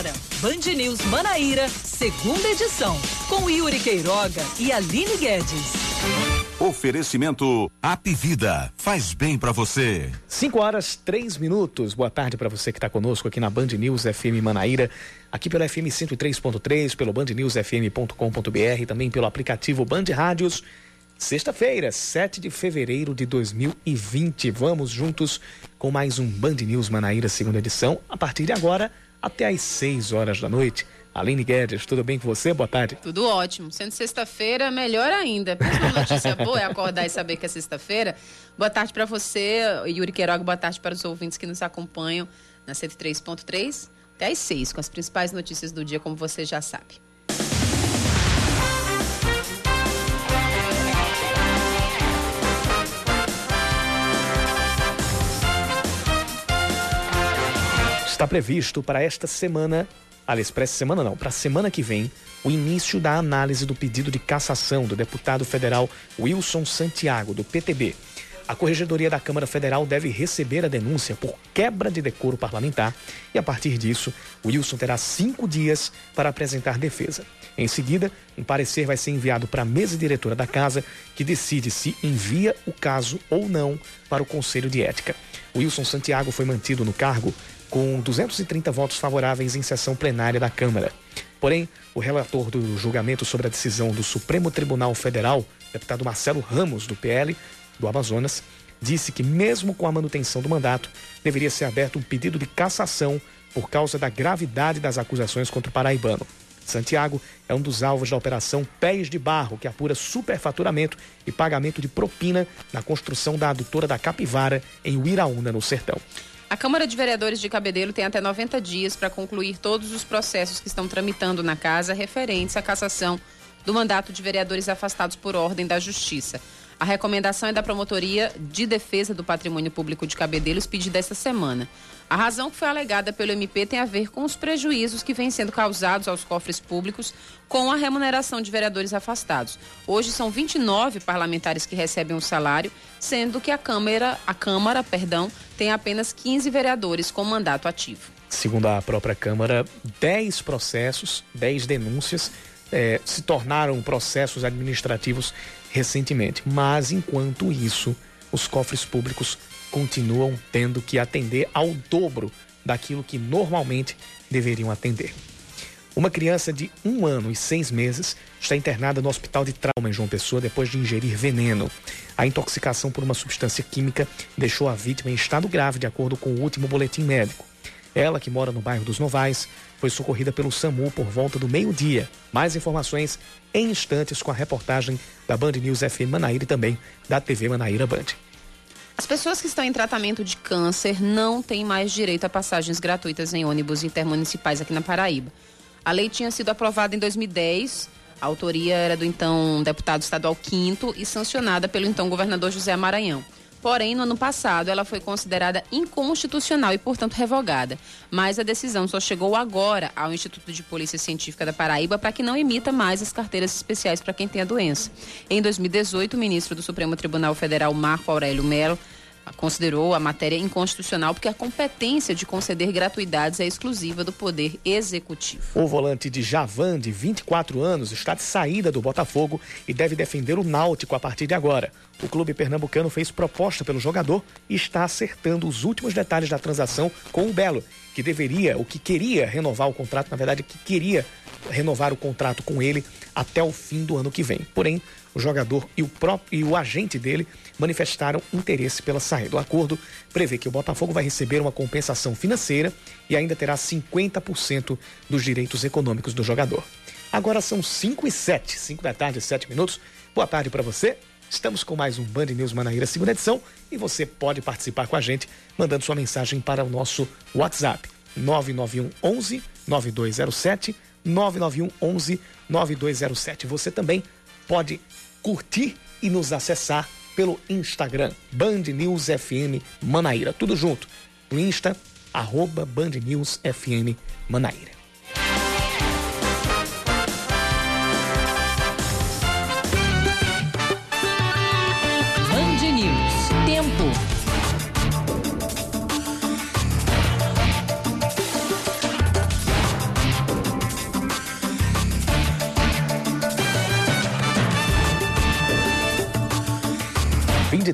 Agora, Band News Manaíra, segunda edição, com Yuri Queiroga e Aline Guedes. Oferecimento App Vida faz bem para você. 5 horas 3 minutos. Boa tarde para você que está conosco aqui na Band News FM Manaíra, aqui pelo FM 103.3, pelo bandnewsfm.com.br, também pelo aplicativo Band Rádios. Sexta-feira, 7 de fevereiro de 2020. Vamos juntos com mais um Band News Manaíra, segunda edição, a partir de agora até às 6 horas da noite. Aline Guedes, tudo bem com você? Boa tarde. Tudo ótimo. Sendo sexta-feira, melhor ainda. Mas uma notícia boa é acordar e saber que é sexta-feira. Boa tarde para você, Yuri Queiroga. Boa tarde para os ouvintes que nos acompanham na 103.3 até às 6, com as principais notícias do dia, como você já sabe. Está previsto para esta semana, aliás, para semana não, para a semana que vem, o início da análise do pedido de cassação do deputado federal Wilson Santiago, do PTB. A Corregedoria da Câmara Federal deve receber a denúncia por quebra de decoro parlamentar e, a partir disso, Wilson terá cinco dias para apresentar defesa. Em seguida, um parecer vai ser enviado para a mesa diretora da Casa, que decide se envia o caso ou não para o Conselho de Ética. Wilson Santiago foi mantido no cargo com 230 votos favoráveis em sessão plenária da Câmara. Porém, o relator do julgamento sobre a decisão do Supremo Tribunal Federal, deputado Marcelo Ramos, do PL do Amazonas, disse que, mesmo com a manutenção do mandato, deveria ser aberto um pedido de cassação por causa da gravidade das acusações contra o paraibano. Santiago é um dos alvos da Operação Pés de Barro, que apura superfaturamento e pagamento de propina na construção da adutora da Capivara, em Uiraúna, no Sertão. A Câmara de Vereadores de Cabedelo tem até 90 dias para concluir todos os processos que estão tramitando na casa referentes à cassação do mandato de vereadores afastados por ordem da Justiça. A recomendação é da Promotoria de Defesa do Patrimônio Público de Cabedelo, expedida esta semana. A razão que foi alegada pelo MP tem a ver com os prejuízos que vêm sendo causados aos cofres públicos com a remuneração de vereadores afastados. Hoje são 29 parlamentares que recebem o salário, sendo que a Câmara, a Câmara, perdão, tem apenas 15 vereadores com mandato ativo. Segundo a própria Câmara, 10 processos, 10 denúncias eh, se tornaram processos administrativos recentemente. Mas, enquanto isso, os cofres públicos continuam tendo que atender ao dobro daquilo que normalmente deveriam atender. Uma criança de um ano e seis meses está internada no hospital de trauma em João Pessoa depois de ingerir veneno. A intoxicação por uma substância química deixou a vítima em estado grave, de acordo com o último boletim médico. Ela, que mora no bairro dos Novais, foi socorrida pelo SAMU por volta do meio-dia. Mais informações em instantes com a reportagem da Band News FM Manaíra e também da TV Manaíra Band. As pessoas que estão em tratamento de câncer não têm mais direito a passagens gratuitas em ônibus intermunicipais aqui na Paraíba. A lei tinha sido aprovada em 2010, a autoria era do então deputado estadual Quinto e sancionada pelo então governador José Maranhão. Porém, no ano passado, ela foi considerada inconstitucional e, portanto, revogada. Mas a decisão só chegou agora ao Instituto de Polícia Científica da Paraíba para que não emita mais as carteiras especiais para quem tem a doença. Em 2018, o ministro do Supremo Tribunal Federal, Marco Aurélio Mello, considerou a matéria inconstitucional porque a competência de conceder gratuidades é exclusiva do Poder Executivo. O volante de Javan, de 24 anos, está de saída do Botafogo e deve defender o Náutico a partir de agora. O clube pernambucano fez proposta pelo jogador e está acertando os últimos detalhes da transação com o Belo, que deveria, o que queria renovar o contrato, na verdade, que queria renovar o contrato com ele até o fim do ano que vem. Porém, o jogador e o próprio e o agente dele manifestaram interesse pela saída. O acordo prevê que o Botafogo vai receber uma compensação financeira e ainda terá 50% dos direitos econômicos do jogador. Agora são 5 e 7, 5 da tarde, 7 minutos. Boa tarde para você. Estamos com mais um Band News Manaíra, segunda edição, e você pode participar com a gente mandando sua mensagem para o nosso WhatsApp 991 11 9207 991 11 9207. Você também pode curtir e nos acessar pelo Instagram, Band News FM Manaíra. Tudo junto. No Insta, arroba Band News FM Manaíra.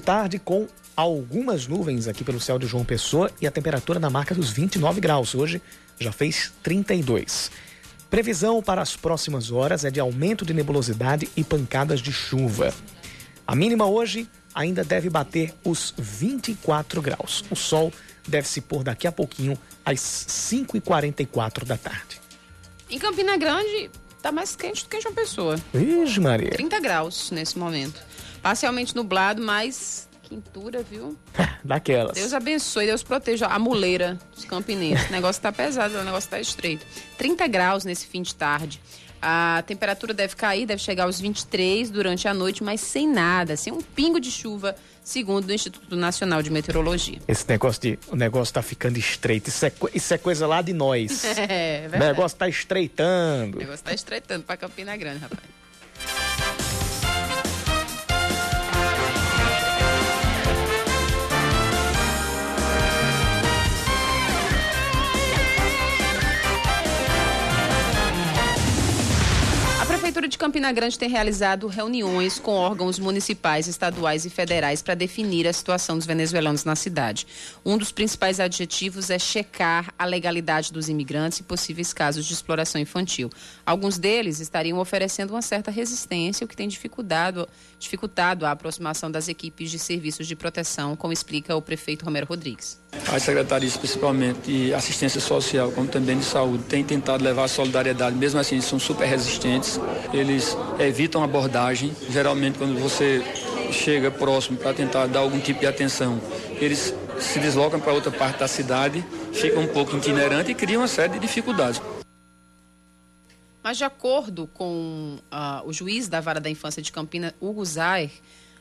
Tarde com algumas nuvens aqui pelo céu de João Pessoa e a temperatura na marca dos 29 graus. Hoje já fez 32. Previsão para as próximas horas é de aumento de nebulosidade e pancadas de chuva. A mínima hoje ainda deve bater os 24 graus. O sol deve se pôr daqui a pouquinho às 5h44 da tarde. Em Campina Grande, tá mais quente do que em João Pessoa. Vixe, Maria. 30 graus nesse momento. Parcialmente nublado, mas quintura, viu? Daquelas. Deus abençoe, Deus proteja a muleira dos campinenses. O negócio tá pesado, o negócio tá estreito. 30 graus nesse fim de tarde. A temperatura deve cair, deve chegar aos 23 durante a noite, mas sem nada, sem um pingo de chuva, segundo o Instituto Nacional de Meteorologia. Esse negócio de. O negócio tá ficando estreito. Isso é, isso é coisa lá de nós. É, o verdade. negócio tá estreitando. O negócio tá estreitando pra Campina Grande, rapaz. Prefeitura de Campina Grande tem realizado reuniões com órgãos municipais, estaduais e federais para definir a situação dos venezuelanos na cidade. Um dos principais adjetivos é checar a legalidade dos imigrantes e possíveis casos de exploração infantil. Alguns deles estariam oferecendo uma certa resistência, o que tem dificultado, dificultado a aproximação das equipes de serviços de proteção, como explica o prefeito Romero Rodrigues. As secretarias, principalmente de assistência social, como também de saúde, têm tentado levar a solidariedade, mesmo assim, eles são super resistentes. Eles evitam abordagem. Geralmente, quando você chega próximo para tentar dar algum tipo de atenção, eles se deslocam para outra parte da cidade, ficam um pouco itinerante e criam uma série de dificuldades. Mas, de acordo com ah, o juiz da Vara da Infância de Campina, Hugo Zair,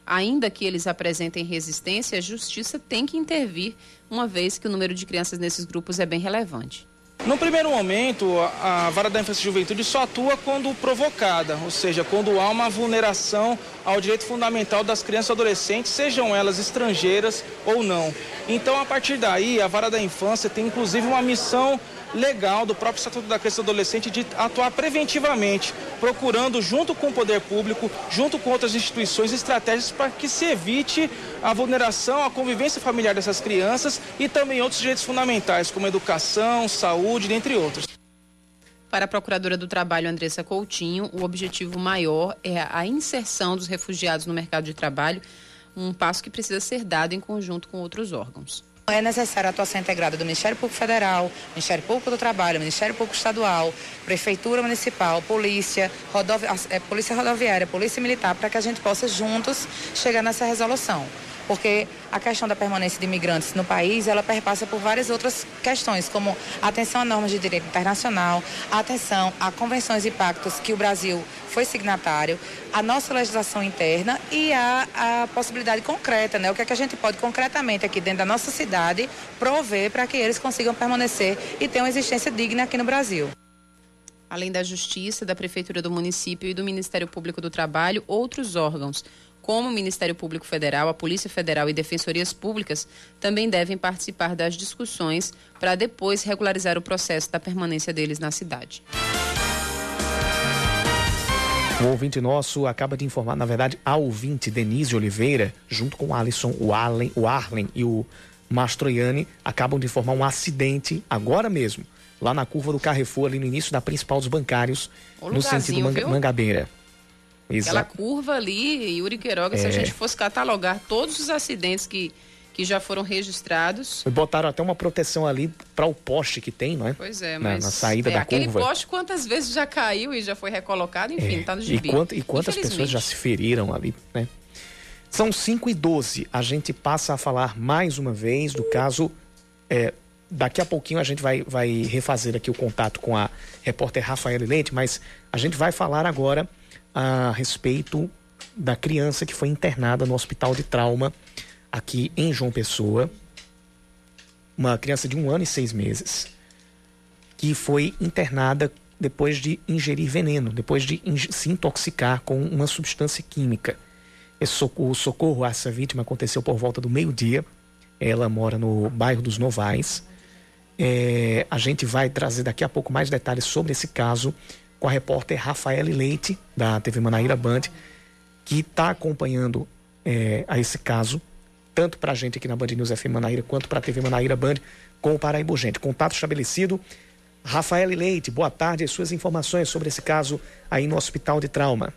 ainda que eles apresentem resistência, a justiça tem que intervir, uma vez que o número de crianças nesses grupos é bem relevante. No primeiro momento, a Vara da Infância e Juventude só atua quando provocada, ou seja, quando há uma vulneração ao direito fundamental das crianças e adolescentes, sejam elas estrangeiras ou não. Então, a partir daí, a Vara da Infância tem inclusive uma missão legal do próprio Estatuto da Criança e do Adolescente de atuar preventivamente, procurando, junto com o poder público, junto com outras instituições, estratégias para que se evite a vulneração, a convivência familiar dessas crianças e também outros direitos fundamentais, como educação, saúde, dentre outros. Para a Procuradora do Trabalho, Andressa Coutinho, o objetivo maior é a inserção dos refugiados no mercado de trabalho, um passo que precisa ser dado em conjunto com outros órgãos. É necessária a atuação integrada do Ministério Público Federal, Ministério Público do Trabalho, Ministério Público Estadual, Prefeitura Municipal, Polícia, rodovi... eh, Polícia Rodoviária, Polícia Militar, para que a gente possa juntos chegar nessa resolução. Porque a questão da permanência de imigrantes no país, ela perpassa por várias outras questões, como atenção a normas de direito internacional, atenção a convenções e pactos que o Brasil foi signatário, a nossa legislação interna e a, a possibilidade concreta, né? O que, é que a gente pode concretamente aqui dentro da nossa cidade prover para que eles consigam permanecer e ter uma existência digna aqui no Brasil. Além da Justiça, da Prefeitura do município e do Ministério Público do Trabalho, outros órgãos, como o Ministério Público Federal, a Polícia Federal e Defensorias Públicas, também devem participar das discussões para depois regularizar o processo da permanência deles na cidade. Um ouvinte nosso acaba de informar, na verdade, a ouvinte Denise Oliveira, junto com o Alisson, o, Allen, o Arlen e o Mastroianni, acabam de informar um acidente agora mesmo, lá na curva do Carrefour, ali no início da principal dos bancários, no sentido lugarzinho, Manga- viu? Mangabeira. Aquela Exato. curva ali, Yuri Queiroga, se a É. gente fosse catalogar todos os acidentes que, que já foram registrados. E botaram até uma proteção ali para o poste que tem, não é? Pois é, Na- mas. na saída é, da aquele curva. poste quantas vezes já caiu e já foi recolocado, enfim, É, tá no e, gibi. quant- e quantas pessoas já se feriram ali, né? São 5 e 12. A gente passa a falar mais uma vez do caso. é, daqui a pouquinho a gente vai, vai refazer aqui o contato com a repórter Rafaela Leite, mas a gente vai falar agora a respeito da criança que foi internada no hospital de trauma aqui em João Pessoa. Uma criança de um ano e seis meses que foi internada depois de ingerir veneno, depois de se intoxicar com uma substância química. O socorro a essa vítima aconteceu por volta do meio-dia. Ela mora no bairro dos Novais. É, a gente vai trazer daqui a pouco mais detalhes sobre esse caso com a repórter Rafaela Leite, da TV Manaíra Band, que está acompanhando é, a esse caso, tanto para a gente aqui na Band News FM Manaíra quanto para a TV Manaíra Band com o Paraíba Urgente. Contato estabelecido. Rafael Leite, boa tarde. As suas informações sobre esse caso aí no Hospital de Trauma.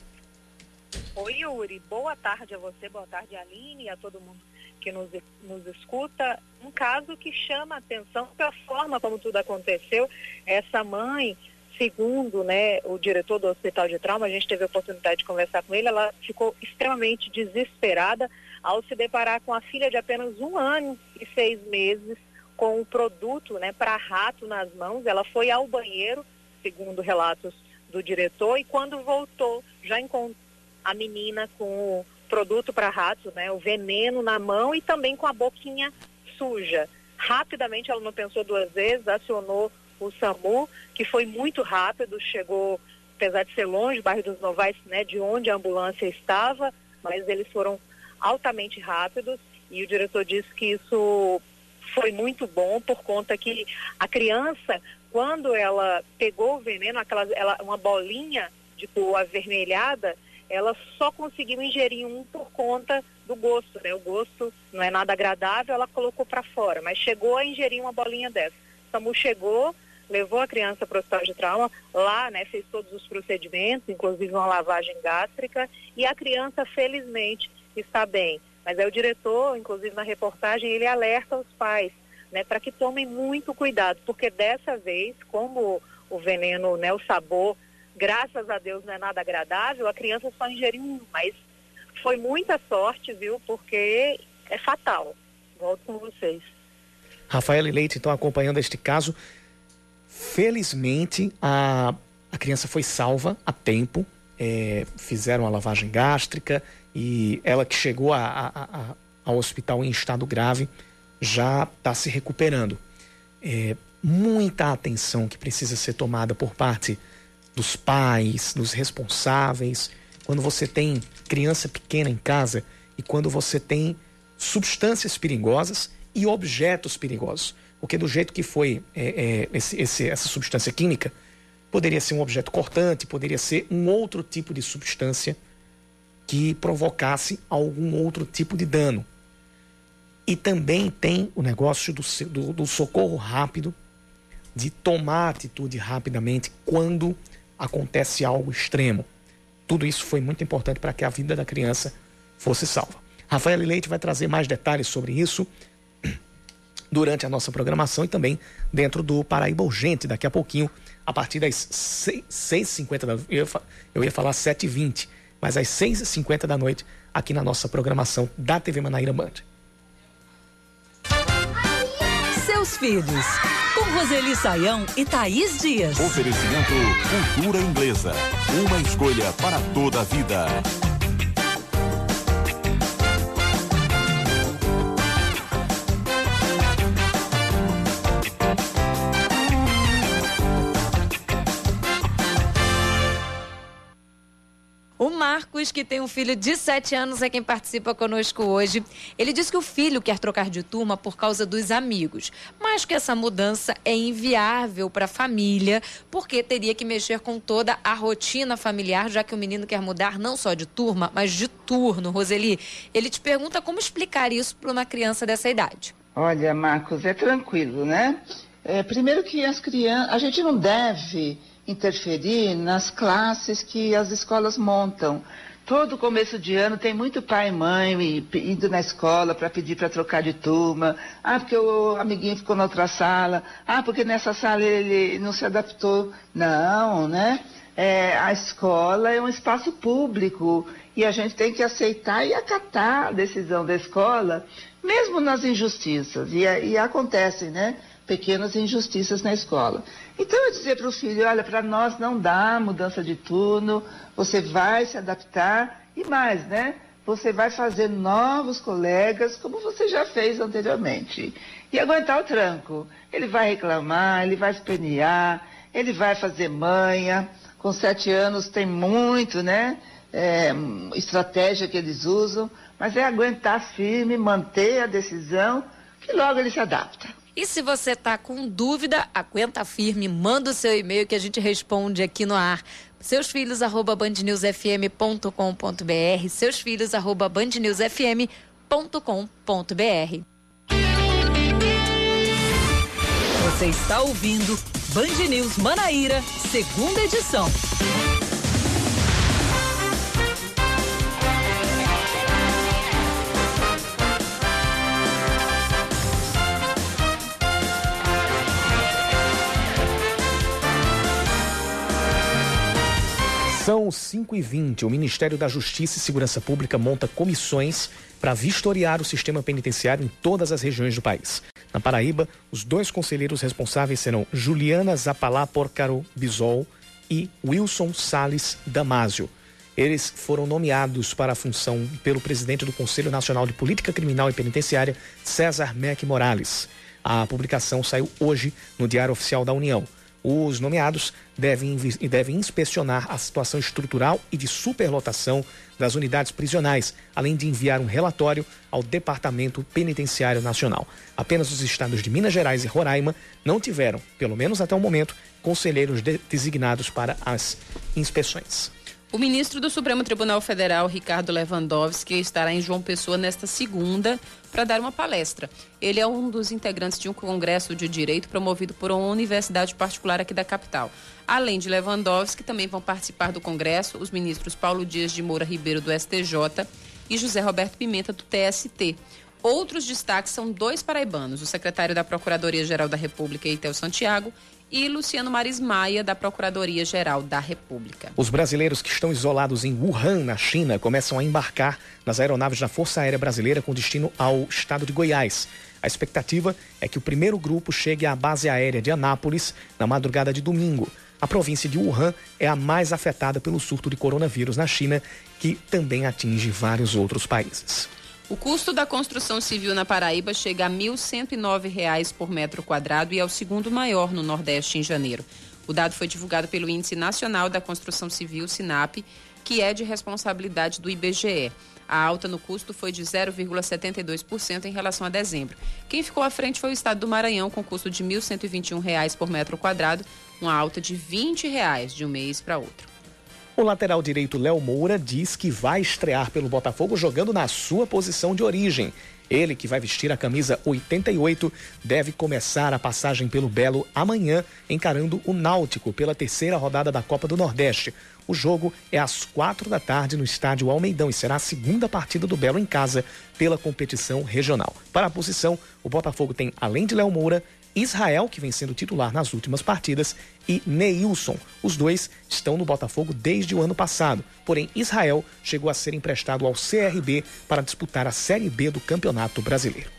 Oi, Yuri. Boa tarde a você, boa tarde, Aline, e a todo mundo que nos, nos escuta. Um caso que chama a atenção pela forma como tudo aconteceu. Essa mãe segundo né, o diretor do Hospital de Trauma, a gente teve a oportunidade de conversar com ele, ela ficou extremamente desesperada ao se deparar com a filha de apenas um ano e seis meses com o um produto né, para rato nas mãos. Ela foi ao banheiro, segundo relatos do diretor, e quando voltou, já encontrou a menina com o produto para rato, né, o veneno na mão e também com a boquinha suja. Rapidamente ela não pensou duas vezes, acionou o SAMU, que foi muito rápido, chegou, apesar de ser longe, bairro dos Novais, né, de onde a ambulância estava, mas eles foram altamente rápidos e o diretor disse que isso foi muito bom por conta que a criança, quando ela pegou o veneno, aquela, ela, uma bolinha de cor avermelhada, ela só conseguiu ingerir um por conta do gosto, né? O gosto não é nada agradável, ela colocou para fora, mas chegou a ingerir uma bolinha dessa. O SAMU chegou, levou a criança para o hospital de trauma, lá, né, fez todos os procedimentos, inclusive uma lavagem gástrica, e a criança, felizmente, está bem. Mas é o diretor, inclusive na reportagem, ele alerta os pais, né, para que tomem muito cuidado, porque dessa vez, como o veneno, né, o sabor, graças a Deus não é nada agradável, a criança só ingeriu um, mas foi muita sorte, viu, porque é fatal. Volto com vocês. Rafael Leite, então, acompanhando este caso. Felizmente, a, a criança foi salva a tempo, é, fizeram a lavagem gástrica e ela que chegou a, a, ao hospital em estado grave já está se recuperando. É, muita atenção que precisa ser tomada por parte dos pais, dos responsáveis, quando você tem criança pequena em casa e quando você tem substâncias perigosas e objetos perigosos. Porque do jeito que foi é, é, esse, esse, essa substância química, poderia ser um objeto cortante, poderia ser um outro tipo de substância que provocasse algum outro tipo de dano. E também tem o negócio do, do, do socorro rápido, de tomar atitude rapidamente quando acontece algo extremo. Tudo isso foi muito importante para que a vida da criança fosse salva. Rafael Leite vai trazer mais detalhes sobre isso durante a nossa programação e também dentro do Paraíba Urgente, daqui a pouquinho, a partir das 6h50 da eu ia, eu ia falar 7h20, mas às 6h50 da noite, aqui na nossa programação da TV Manaíra Band. Seus filhos, com Roseli Saião e Thaís Dias. Oferecimento Cultura Inglesa. Uma escolha para toda a vida. Marcos, que tem um filho de 7 anos, é quem participa conosco hoje. Ele diz que o filho quer trocar de turma por causa dos amigos, mas que essa mudança é inviável para a família, porque teria que mexer com toda a rotina familiar, já que o menino quer mudar não só de turma, mas de turno. Roseli, ele te pergunta como explicar isso para uma criança dessa idade. Olha, Marcos, é tranquilo, né? É, primeiro que as crianças, a gente não deve interferir nas classes que as escolas montam. Todo começo de ano tem muito pai e mãe indo na escola para pedir para trocar de turma. Ah, porque o amiguinho ficou na outra sala. Ah, porque nessa sala ele não se adaptou. Não, né? É, a escola é um espaço público e a gente tem que aceitar e acatar a decisão da escola, mesmo nas injustiças. E, e acontecem, né? Pequenas injustiças na escola. Então eu dizer para o filho, olha, para nós não dá mudança de turno, você vai se adaptar e mais, né? Você vai fazer novos colegas, como você já fez anteriormente. E aguentar o tranco. Ele vai reclamar, ele vai espernear, ele vai fazer manha. Com sete anos tem muito, né? É, estratégia que eles usam, mas é aguentar firme, manter a decisão, que logo ele se adapta. E se você está com dúvida, aguenta firme, manda o seu e-mail que a gente responde aqui no ar. seus filhos arroba bandnewsfm.com.br, seus filhos arroba bandnewsfm.com.br. Você está ouvindo Band News Manaíra, segunda edição. São 5 e 20 O Ministério da Justiça e Segurança Pública monta comissões para vistoriar o sistema penitenciário em todas as regiões do país. Na Paraíba, os dois conselheiros responsáveis serão Juliana Zapalá Porcaro Bisol e Wilson Sales Damásio. Eles foram nomeados para a função pelo presidente do Conselho Nacional de Política Criminal e Penitenciária, César Meck Morales. A publicação saiu hoje no Diário Oficial da União. Os nomeados devem, devem inspecionar a situação estrutural e de superlotação das unidades prisionais, além de enviar um relatório ao Departamento Penitenciário Nacional. Apenas os estados de Minas Gerais e Roraima não tiveram, pelo menos até o momento, conselheiros de designados para as inspeções. O ministro do Supremo Tribunal Federal, Ricardo Lewandowski, estará em João Pessoa nesta segunda para dar uma palestra. Ele é um dos integrantes de um congresso de direito promovido por uma universidade particular aqui da capital. Além de Lewandowski, também vão participar do congresso os ministros Paulo Dias de Moura Ribeiro do STJ e José Roberto Pimenta do TST. Outros destaques são dois paraibanos, o secretário da Procuradoria-Geral da República, Itel Santiago, e Luciano Maris Maia, da Procuradoria-Geral da República. Os brasileiros que estão isolados em Wuhan, na China, começam a embarcar nas aeronaves da Força Aérea Brasileira com destino ao estado de Goiás. A expectativa é que o primeiro grupo chegue à base aérea de Anápolis na madrugada de domingo. A província de Wuhan é a mais afetada pelo surto de coronavírus na China, que também atinge vários outros países. O custo da construção civil na Paraíba chega a R$ 1.109 por metro quadrado e é o segundo maior no Nordeste em janeiro. O dado foi divulgado pelo Índice Nacional da Construção Civil, SINAP, que é de responsabilidade do IBGE. A alta no custo foi de 0,72% em relação a dezembro. Quem ficou à frente foi o estado do Maranhão, com custo de R$ 1.121 por metro quadrado, uma alta de 20 reais de um mês para outro. O lateral direito Léo Moura diz que vai estrear pelo Botafogo jogando na sua posição de origem. Ele, que vai vestir a camisa 88, deve começar a passagem pelo Belo amanhã, encarando o Náutico pela terceira rodada da Copa do Nordeste. O jogo é às quatro da tarde no estádio Almeidão e será a segunda partida do Belo em casa pela competição regional. Para a posição, o Botafogo tem, além de Léo Moura, Israel, que vem sendo titular nas últimas partidas, e Neilson. Os dois estão no Botafogo desde o ano passado. Porém, Israel chegou a ser emprestado ao CRB para disputar a Série B do Campeonato Brasileiro.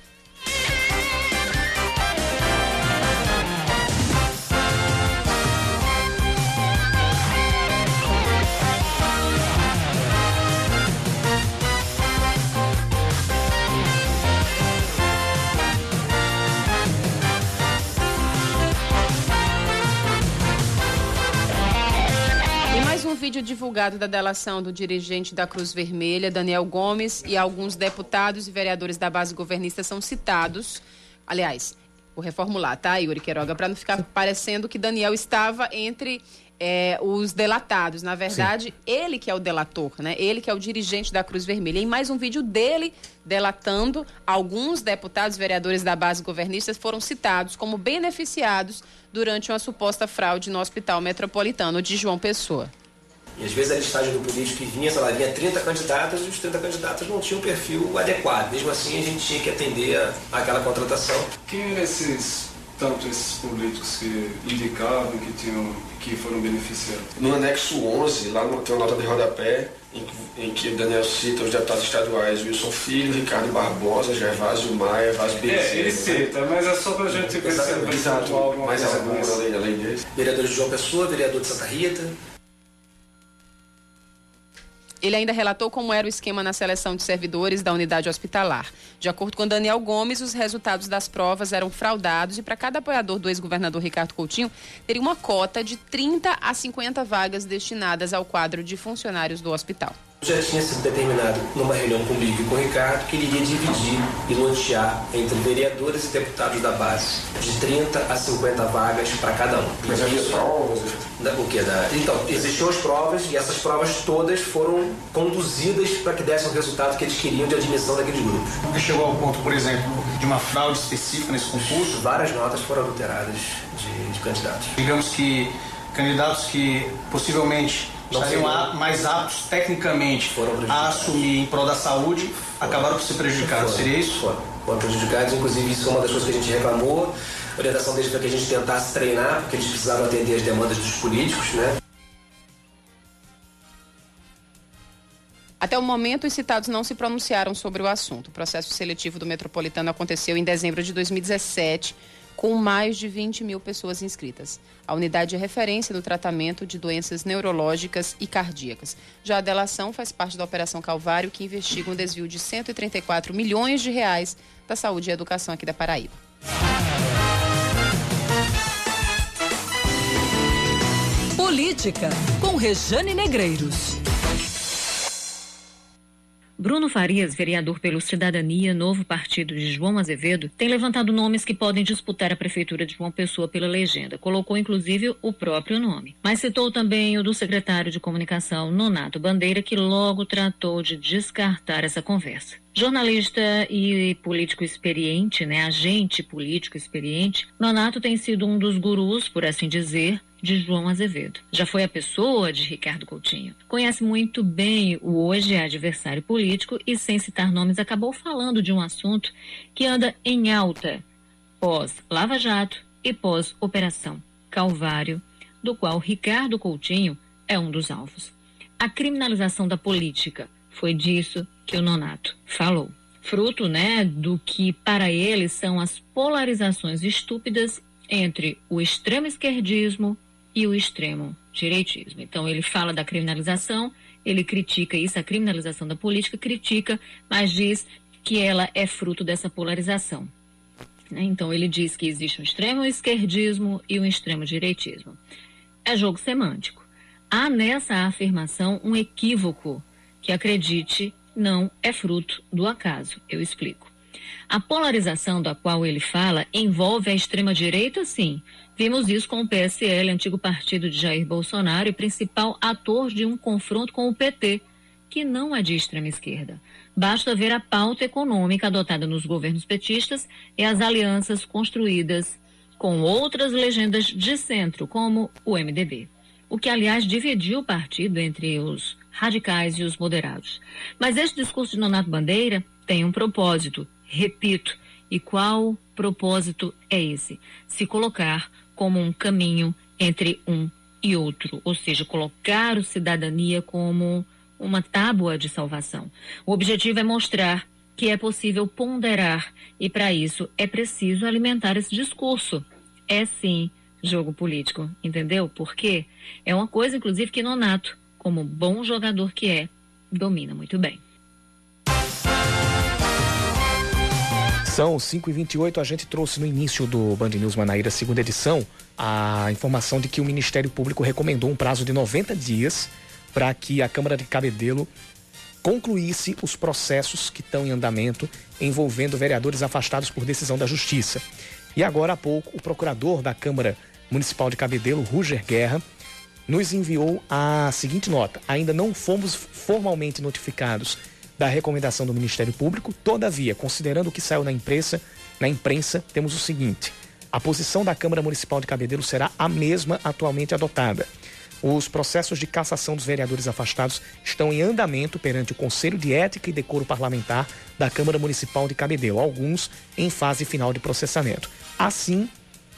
Divulgado da delação do dirigente da Cruz Vermelha, Daniel Gomes, e alguns deputados e vereadores da base governista são citados. Aliás, vou reformular, tá, Yuri Queiroga, para não ficar parecendo que Daniel estava entre é, os delatados. Na verdade, Sim. ele que é o delator, né? Ele que é o dirigente da Cruz Vermelha. E mais um vídeo dele delatando alguns deputados e vereadores da base governista foram citados como beneficiados durante uma suposta fraude no Hospital Metropolitano de João Pessoa. E às vezes a listagem do político que vinha, sei lá, vinha 30 candidatos e os 30 candidatos não tinham o perfil adequado. Mesmo assim, a gente tinha que atender àquela contratação. Quem esses, tanto esses políticos que indicavam, que, tinham, que foram beneficiados? No anexo 11, lá no, tem uma nota de rodapé, em, em que Daniel cita os deputados estaduais Wilson Filho, Ricardo Barbosa, Gervásio Maia, Vaz Bezerra. É, ele cita, mas é só pra gente perceber. Exato, mais alguma além, além disso. Vereador de João Pessoa, vereador de Santa Rita, ele ainda relatou como era o esquema na seleção de servidores da unidade hospitalar. De acordo com Daniel Gomes, os resultados das provas eram fraudados e para cada apoiador do ex-governador Ricardo Coutinho teria uma cota de 30 a 50 vagas destinadas ao quadro de funcionários do hospital. Já tinha sido determinado numa reunião comigo e com o Ricardo que ele iria dividir e lotear entre vereadores e deputados da base de 30 a 50 vagas para cada um. Mas havia provas? Da, o quê? Da, então, existiam as provas e essas provas todas foram conduzidas para que dessem o resultado que eles queriam de admissão daqueles grupos. Nunca chegou ao ponto, por exemplo, de uma fraude específica nesse concurso? Várias notas foram adulteradas de, de candidatos. Digamos que candidatos que possivelmente não estariam a, mais aptos tecnicamente a assumir em prol da saúde acabaram por ser prejudicados. Foram, Seria isso? Foram, foram prejudicados, inclusive isso é uma das coisas que a gente reclamou. Orientação deles para que a gente tentasse treinar, porque eles precisavam atender as demandas dos políticos, né? Até o momento, os citados não se pronunciaram sobre o assunto. O processo seletivo do Metropolitano aconteceu em dezembro de 2017, com mais de 20 mil pessoas inscritas. A unidade é referência no tratamento de doenças neurológicas e cardíacas. Já a delação faz parte da Operação Calvário, que investiga um desvio de 134 milhões de reais da saúde e educação aqui da Paraíba. Política, com Rejane Negreiros. Bruno Farias, vereador pelo Cidadania, novo partido de João Azevedo, tem levantado nomes que podem disputar a prefeitura de João Pessoa pela legenda. Colocou inclusive o próprio nome. Mas citou também o do secretário de comunicação, Nonato Bandeira, que logo tratou de descartar essa conversa. Jornalista e político experiente, né, agente político experiente, Nonato tem sido um dos gurus, por assim dizer, de João Azevedo. Já foi a pessoa de Ricardo Coutinho. Conhece muito bem o hoje adversário político e, sem citar nomes, acabou falando de um assunto que anda em alta pós-Lava Jato e pós-Operação Calvário, do qual Ricardo Coutinho é um dos alvos. A criminalização da política foi disso que o Nonato falou. Fruto, né, do que para ele são as polarizações estúpidas entre o extremo esquerdismo e o extremo direitismo. Então, ele fala da criminalização, ele critica isso, a criminalização da política, critica, mas diz que ela é fruto dessa polarização. Né? Então, ele diz que existe um extremo esquerdismo e um extremo direitismo. É jogo semântico. Há nessa afirmação um equívoco que, acredite, não é fruto do acaso. Eu explico. A polarização da qual ele fala envolve a extrema-direita, sim, Vimos isso com o PSL, antigo partido de Jair Bolsonaro e principal ator de um confronto com o PT, que não é de extrema esquerda. Basta ver a pauta econômica adotada nos governos petistas e as alianças construídas com outras legendas de centro, como o MDB. O que, aliás, dividiu o partido entre os radicais e os moderados. Mas esse discurso de Nonato Bandeira tem um propósito, repito. E qual propósito é esse? Se colocar como um caminho entre um e outro, ou seja, colocar o cidadania como uma tábua de salvação. O objetivo é mostrar que é possível ponderar e para isso é preciso alimentar esse discurso. É sim jogo político, entendeu? Porque é uma coisa, inclusive, que Nonato, como bom jogador que é, domina muito bem. São 5h28, a gente trouxe no início do Band News Manaíra, segunda edição, a informação de que o Ministério Público recomendou um prazo de 90 dias para que a Câmara de Cabedelo concluísse os processos que estão em andamento envolvendo vereadores afastados por decisão da Justiça. E agora há pouco, o procurador da Câmara Municipal de Cabedelo, Ruger Guerra, nos enviou a seguinte nota: ainda não fomos formalmente notificados da recomendação do Ministério Público. Todavia, considerando o que saiu na imprensa, na imprensa, temos o seguinte: a posição da Câmara Municipal de Cabedelo será a mesma atualmente adotada. Os processos de cassação dos vereadores afastados estão em andamento perante o Conselho de Ética e Decoro Parlamentar da Câmara Municipal de Cabedelo, alguns em fase final de processamento. Assim,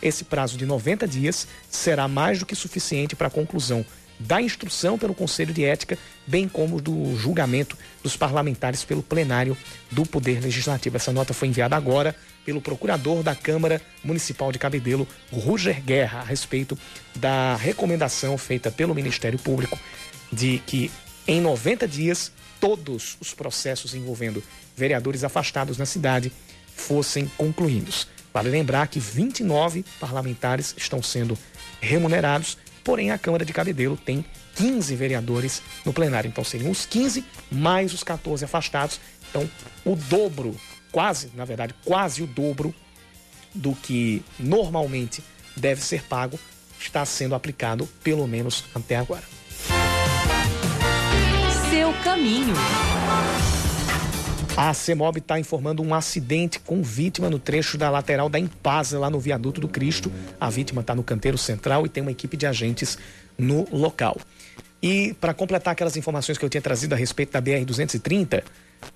esse prazo de 90 dias será mais do que suficiente para a conclusão da instrução pelo Conselho de Ética, bem como do julgamento dos parlamentares pelo plenário do Poder Legislativo. Essa nota foi enviada agora pelo procurador da Câmara Municipal de Cabedelo, Roger Guerra, a respeito da recomendação feita pelo Ministério Público de que em 90 dias todos os processos envolvendo vereadores afastados na cidade fossem concluídos. Vale lembrar que 29 parlamentares estão sendo remunerados Porém, a Câmara de Cabedelo tem 15 vereadores no plenário. Então, seriam os 15 mais os 14 afastados. Então, o dobro, quase, na verdade, quase o dobro do que normalmente deve ser pago está sendo aplicado, pelo menos até agora. Seu caminho. A CEMOB está informando um acidente com vítima no trecho da lateral da Impasa, lá no viaduto do Cristo. A vítima está no canteiro central e tem uma equipe de agentes no local. E para completar aquelas informações que eu tinha trazido a respeito da BR-230,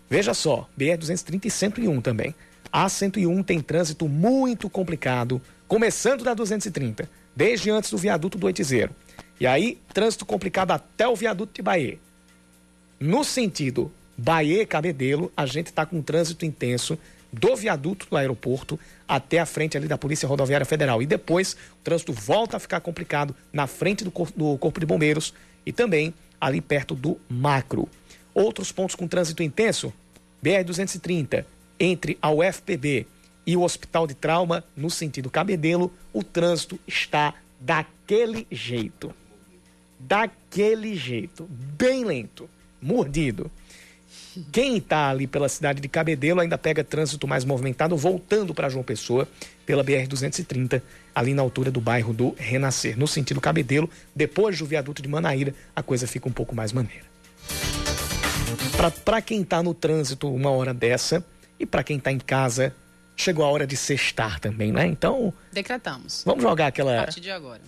veja só, BR-230 e 101 também. A 101 tem trânsito muito complicado, começando da 230, desde antes do viaduto do Oitizeiro. E aí, trânsito complicado até o viaduto de Bahia. No sentido Bahia Cabedelo, a gente está com um trânsito intenso do viaduto do aeroporto até a frente ali da Polícia Rodoviária Federal. E depois o trânsito volta a ficar complicado na frente do, cor do Corpo de Bombeiros e também ali perto do Macro. Outros pontos com trânsito intenso, BR-230, entre a UFPB e o Hospital de Trauma, no sentido Cabedelo, o trânsito está daquele jeito. Daquele jeito. Bem lento, mordido. Quem está ali pela cidade de Cabedelo ainda pega trânsito mais movimentado, voltando para João Pessoa, pela BR-230, ali na altura do bairro do Renascer. No sentido Cabedelo, depois do viaduto de Manaíra, a coisa fica um pouco mais maneira. Para quem está no trânsito uma hora dessa, e para quem está em casa, chegou a hora de sextar também, né? Então. Decretamos. Vamos jogar aquela. A partir de agora.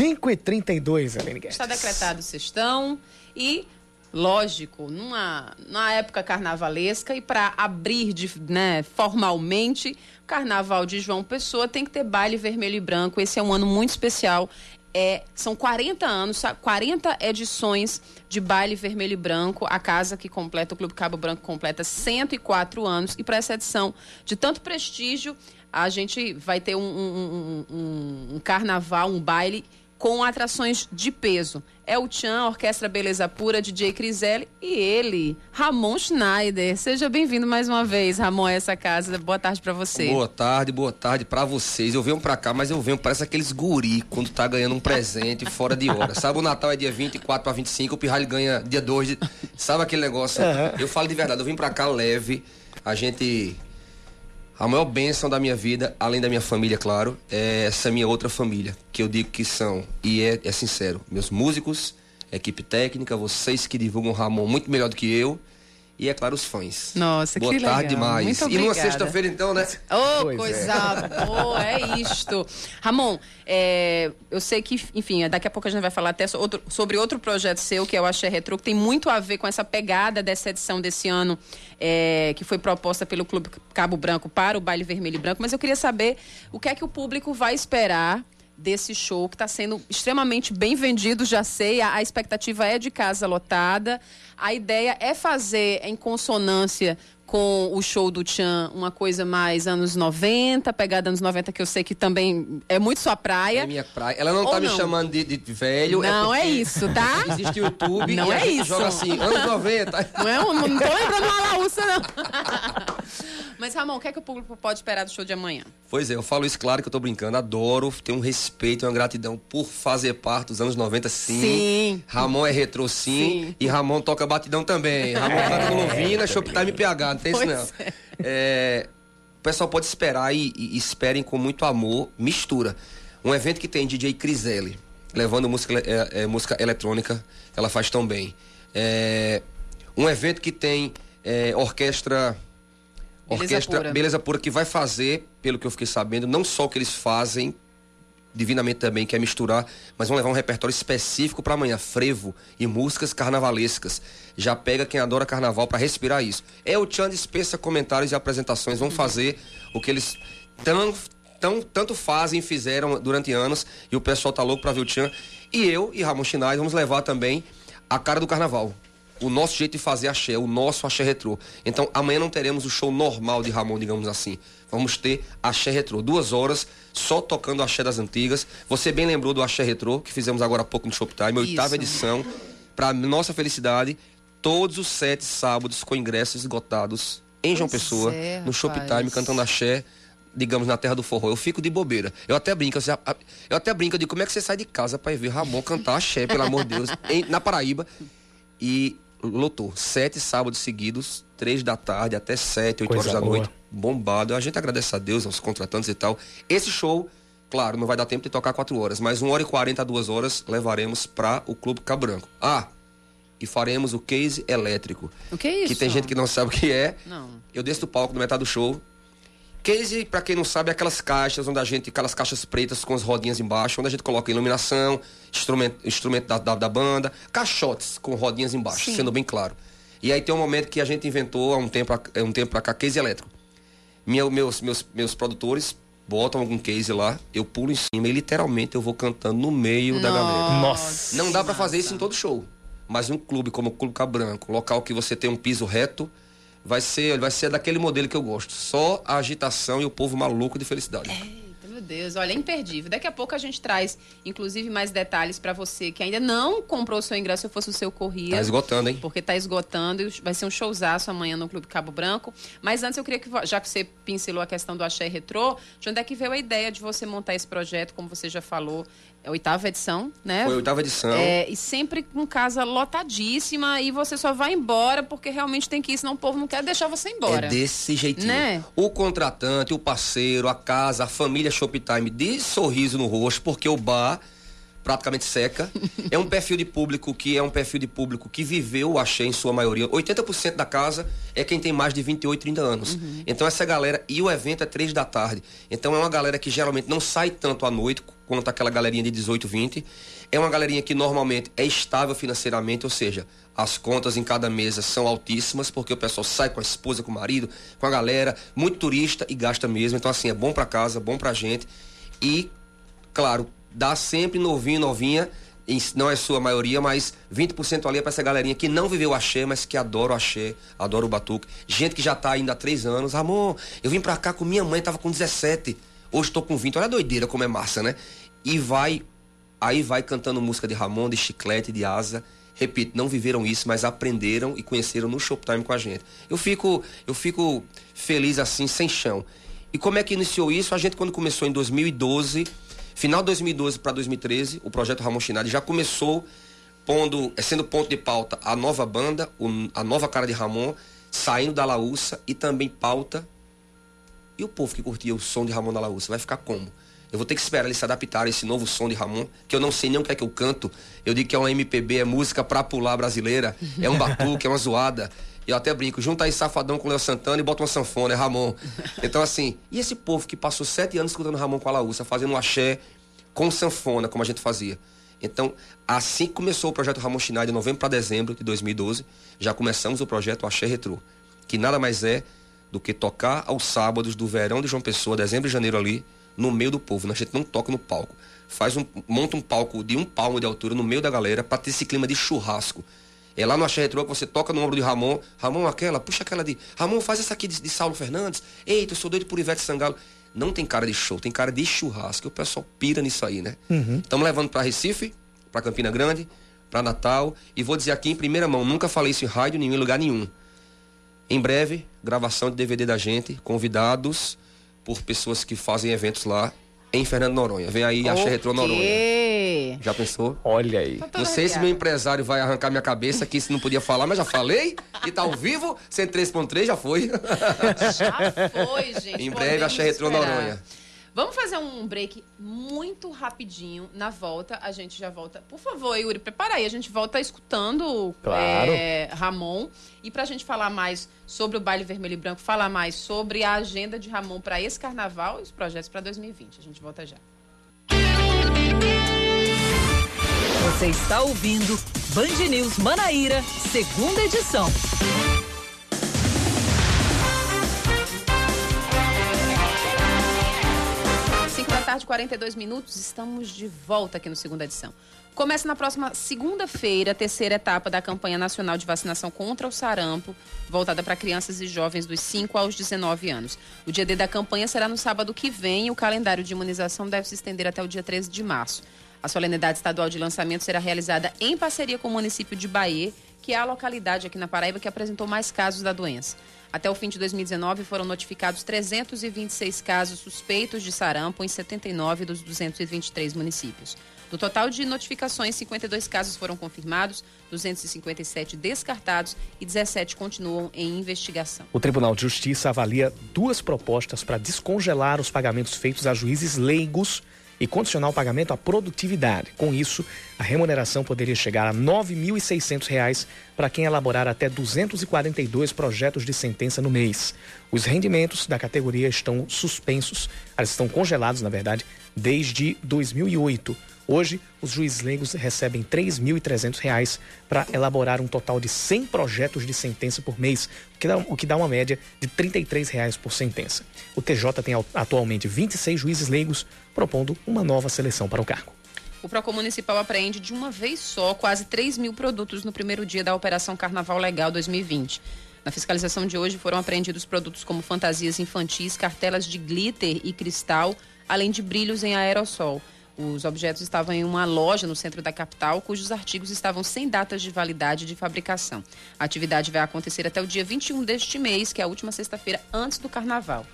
Cinco e trinta e dois, Aline Guedes. Está decretado sextão e lógico, numa, numa época carnavalesca e para abrir de, né, formalmente, o Carnaval de João Pessoa tem que ter baile vermelho e branco. Esse é um ano muito especial. É, são 40 anos, 40 edições de baile vermelho e branco. A casa que completa, o Clube Cabo Branco completa 104 anos. E para essa edição de tanto prestígio, a gente vai ter um, um, um, um carnaval, um baile com atrações de peso. É o Tchan, Orquestra Beleza Pura, DJ Criselli e ele, Ramon Schneider. Seja bem-vindo mais uma vez, Ramon, a essa casa. Boa tarde para você. Boa tarde, boa tarde para vocês. Eu venho para cá, mas eu venho parece aqueles guri quando tá ganhando um presente fora de hora. Sabe, o Natal é dia 24 para 25, o Pirralho ganha dia 2. De... Sabe aquele negócio? Uhum. Eu falo de verdade, eu vim para cá leve. A gente a maior bênção da minha vida, além da minha família, claro, é essa minha outra família, que eu digo que são, e é, é sincero, meus músicos, equipe técnica, vocês que divulgam Ramon muito melhor do que eu, e é claro, os fãs. Nossa, boa que tarde legal. demais. Muito e numa sexta-feira, então, né? Oh, pois coisa é. boa, é isto. Ramon, é, eu sei que, enfim, daqui a pouco a gente vai falar até outro, sobre outro projeto seu, que é o Axé Retro, que tem muito a ver com essa pegada dessa edição desse ano, é, que foi proposta pelo Clube Cabo Branco para o Baile Vermelho e Branco. Mas eu queria saber o que é que o público vai esperar desse show que está sendo extremamente bem vendido, já sei, a, a, expectativa é de casa lotada. A ideia é fazer em consonância com o show do Tchan uma coisa mais anos 90, pegada anos 90, que eu sei que também é muito sua praia. É minha praia. Ela não Ou tá não? me chamando de, de velho. Não é, é, isso, tá? Existe o YouTube não é isso. joga assim, anos 90. Não, é, não, não tô lembrando uma laúça, não. Mas, Ramon, o que é que o público pode esperar do show de amanhã? Pois é, eu falo isso claro que eu tô brincando. Adoro, tenho um respeito e uma gratidão por fazer parte dos anos 90, sim. Sim. Ramon é retrô, sim. sim. E Ramon toca batidão também. Ramon canta no Lovina, Shoptime PH, não tem pois isso não. É. É, o pessoal pode esperar e, e, esperem com muito amor, mistura. Um evento que tem DJ Criselli, levando música, é, é, música eletrônica, ela faz tão bem. É, um evento que tem é, orquestra Beleza orquestra pura. Beleza Pura, que vai fazer, pelo que eu fiquei sabendo, não só o que eles fazem, divinamente também, que é misturar, mas vão levar um repertório específico para amanhã, frevo e músicas carnavalescas. Já pega quem adora carnaval para respirar isso. É o Tchan dispensa comentários e apresentações, vão fazer o que eles tão, tão, tanto fazem e fizeram durante anos, e o pessoal tá louco para ver o Tchan. E eu e Ramon Chinais vamos levar também a cara do carnaval o nosso jeito de fazer axé, o nosso axé retrô. Então, amanhã não teremos o show normal de Ramon, digamos assim. Vamos ter axé retrô, duas horas só tocando axé das antigas. Você bem lembrou do axé retrô, que fizemos agora há pouco no Shoptime, oitava edição. Para nossa felicidade, todos os sete sábados com ingressos esgotados em João Pois Pessoa, é, no. Shoptime, cantando axé digamos, na terra do forró, eu fico de bobeira. Eu até brinco, a- eu até brinco de como é que você sai de casa ir ver Ramon cantar axé, pelo amor de Deus, em- na Paraíba. E lotou. Sete sábados seguidos, três da tarde até sete, oito Coisa horas da boa. noite. Bombado. A gente agradece a Deus, aos contratantes e tal. Esse show, claro, não vai dar tempo de tocar quatro horas, mas uma hora e quarenta a duas horas levaremos para o Clube Cabranco. Ah, e faremos o case elétrico. O que é isso? Que tem gente que não sabe o que é. Não. Eu desço do palco no metade do show. Case, pra quem não sabe, é aquelas caixas onde a gente, aquelas caixas pretas com as rodinhas embaixo, onde a gente coloca iluminação, instrumento, instrumento da, da, da banda, caixotes com rodinhas embaixo, Sim. sendo bem claro. E aí tem um momento que a gente inventou há um tempo, há um tempo pra cá, case elétrico. Minha, meus, meus, meus produtores botam algum case lá, eu pulo em cima e literalmente eu vou cantando no meio da galera. Nossa. Não dá pra fazer isso em todo show. Mas um clube como o Clube Cabranco, local que você tem um piso reto, vai ser, vai ser daquele modelo que eu gosto. Só a agitação e o povo maluco de felicidade. Eita, Meu Deus, olha, é imperdível. Daqui a pouco a gente traz, inclusive, mais detalhes pra você que ainda não comprou o seu ingresso, se fosse o seu corria. Tá esgotando, hein? Porque tá esgotando e vai ser um showzaço amanhã no Clube Cabo Branco. Mas antes eu queria que, já que você pincelou a questão do Axé Retrô, de onde é que veio a ideia de você montar esse projeto, como você já falou, a oitava edição, né? Foi a oitava edição. É, e sempre com casa lotadíssima e você só vai embora porque realmente tem que ir, senão o povo não quer deixar você embora. É desse jeitinho. Né? O contratante, o parceiro, a casa, a família Shoptime de sorriso no rosto, porque o bar praticamente seca. é um perfil de público que é um perfil de público que viveu axé em sua maioria. 80% da casa é quem tem mais de 28, 30 anos. Então essa galera, e o evento é 3 da tarde. Então é uma galera que geralmente não sai tanto à noite quanto aquela galerinha de 18, 20. É uma galerinha que normalmente é estável financeiramente, ou seja, as contas em cada mesa são altíssimas, porque o pessoal sai com a esposa, com o marido, com a galera, muito turista e gasta mesmo. Então, assim, é bom pra casa, bom pra gente. E, claro, dá sempre novinho, novinha, não é sua maioria, mas 20% ali é pra essa galerinha que não viveu o axé, mas que adora o axé, adora o batuque. Gente que já tá ainda há três anos. Ramon, eu vim pra cá com minha mãe, tava com 17. Hoje tô com 20. Olha a doideira como é massa, né? E vai, aí vai cantando música de Ramon, de Chiclete, de Asa. Repito, não viveram isso, mas aprenderam e conheceram no Showtime com a gente. Eu fico, eu fico feliz assim, sem chão. E como é que iniciou isso? A gente, quando começou em 2012, final de 2012 para 2013, o projeto Ramon Chinadi já começou pondo, eh, sendo ponto de pauta a nova banda, a nova cara de Ramon, saindo da Laúça e também pauta. E o povo que curtia o som de Ramon da Laúça vai ficar como? Eu vou ter que esperar eles se adaptarem a esse novo som de Ramon, que eu não sei nem o que é que eu canto. Eu digo que é uma MPB, é música pra pular brasileira, é um batuque, é uma zoada. Eu até brinco, junta aí Safadão com Léo Santana e bota uma sanfona, é Ramon. Então, assim, e esse povo que passou sete anos escutando Ramon com a Laúça, fazendo um axé com sanfona, como a gente fazia. Então, assim que começou o projeto Ramon Schneider, de novembro para dezembro de 2012, já começamos o projeto Axé Retrô, que nada mais é do que tocar aos sábados do verão de João Pessoa, dezembro e janeiro ali, no meio do povo. A gente não toca no palco. Faz um, monta um palco de um palmo de altura no meio da galera para ter esse clima de churrasco. É lá no Axé Retrô que você toca no ombro de Ramon. Ramon, aquela, puxa aquela de. Ramon, faz essa aqui de, de Saulo Fernandes. Eita, eu sou doido por Ivete Sangalo. Não tem cara de show, tem cara de churrasco. O pessoal pira nisso aí, né? Estamos levando para Recife, para Campina Grande, para Natal. E vou dizer aqui em primeira mão, nunca falei isso em rádio nenhum, em lugar nenhum. Em breve, gravação de DVD da gente, convidados por pessoas que fazem eventos lá em Fernando Noronha. Vem aí, Axé Retrô Noronha. Já pensou? Olha aí. Não sei se meu empresário vai arrancar minha cabeça que isso não podia falar, mas já falei. E tá ao vivo, 103.3 já foi. Já foi, gente. em breve, podemos Axé Retrô. Noronha. Vamos fazer um break muito rapidinho. Na volta, a gente já volta. Por favor, Yuri, prepara aí. A gente volta escutando Claro. é, Ramon. E pra gente falar mais sobre o Baile Vermelho e Branco, falar mais sobre a agenda de Ramon para esse carnaval e os projetos para 2020. A gente volta já. Você está ouvindo Band News Manaíra, segunda edição. Tarde, 42 minutos. Estamos de volta aqui no segunda edição. Começa na próxima segunda-feira a terceira etapa da campanha nacional de vacinação contra o sarampo, voltada para crianças e jovens dos 5 aos 19 anos. O dia D da campanha será no sábado que vem e o calendário de imunização deve se estender até o dia 13 de março. A solenidade estadual de lançamento será realizada em parceria com o município de Bahia, que é a localidade aqui na Paraíba que apresentou mais casos da doença. Até o fim de 2019 foram notificados 326 casos suspeitos de sarampo em 79 dos 223 municípios. Do total de notificações, 52 casos foram confirmados, 257 descartados e 17 continuam em investigação. O Tribunal de Justiça avalia duas propostas para descongelar os pagamentos feitos a juízes leigos e condicionar o pagamento à produtividade. Com isso, a remuneração poderia chegar a R$ 9.600 para quem elaborar até 242 projetos de sentença no mês. Os rendimentos da categoria estão suspensos, eles estão congelados, na verdade, desde 2008. Hoje, os juízes leigos recebem R$ 3.300 para elaborar um total de 100 projetos de sentença por mês, o que dá, uma média de R$ 33,00 por sentença. O TJ tem atualmente 26 juízes leigos, propondo uma nova seleção para o cargo. O Procon Municipal apreende de uma vez só quase 3 mil produtos no primeiro dia da Operação Carnaval Legal 2020. Na fiscalização de hoje foram apreendidos produtos como fantasias infantis, cartelas de glitter e cristal, além de brilhos em aerossol. Os objetos estavam em uma loja no centro da capital, cujos artigos estavam sem datas de validade de fabricação. A atividade vai acontecer até o dia 21 deste mês, que é a última sexta-feira antes do carnaval.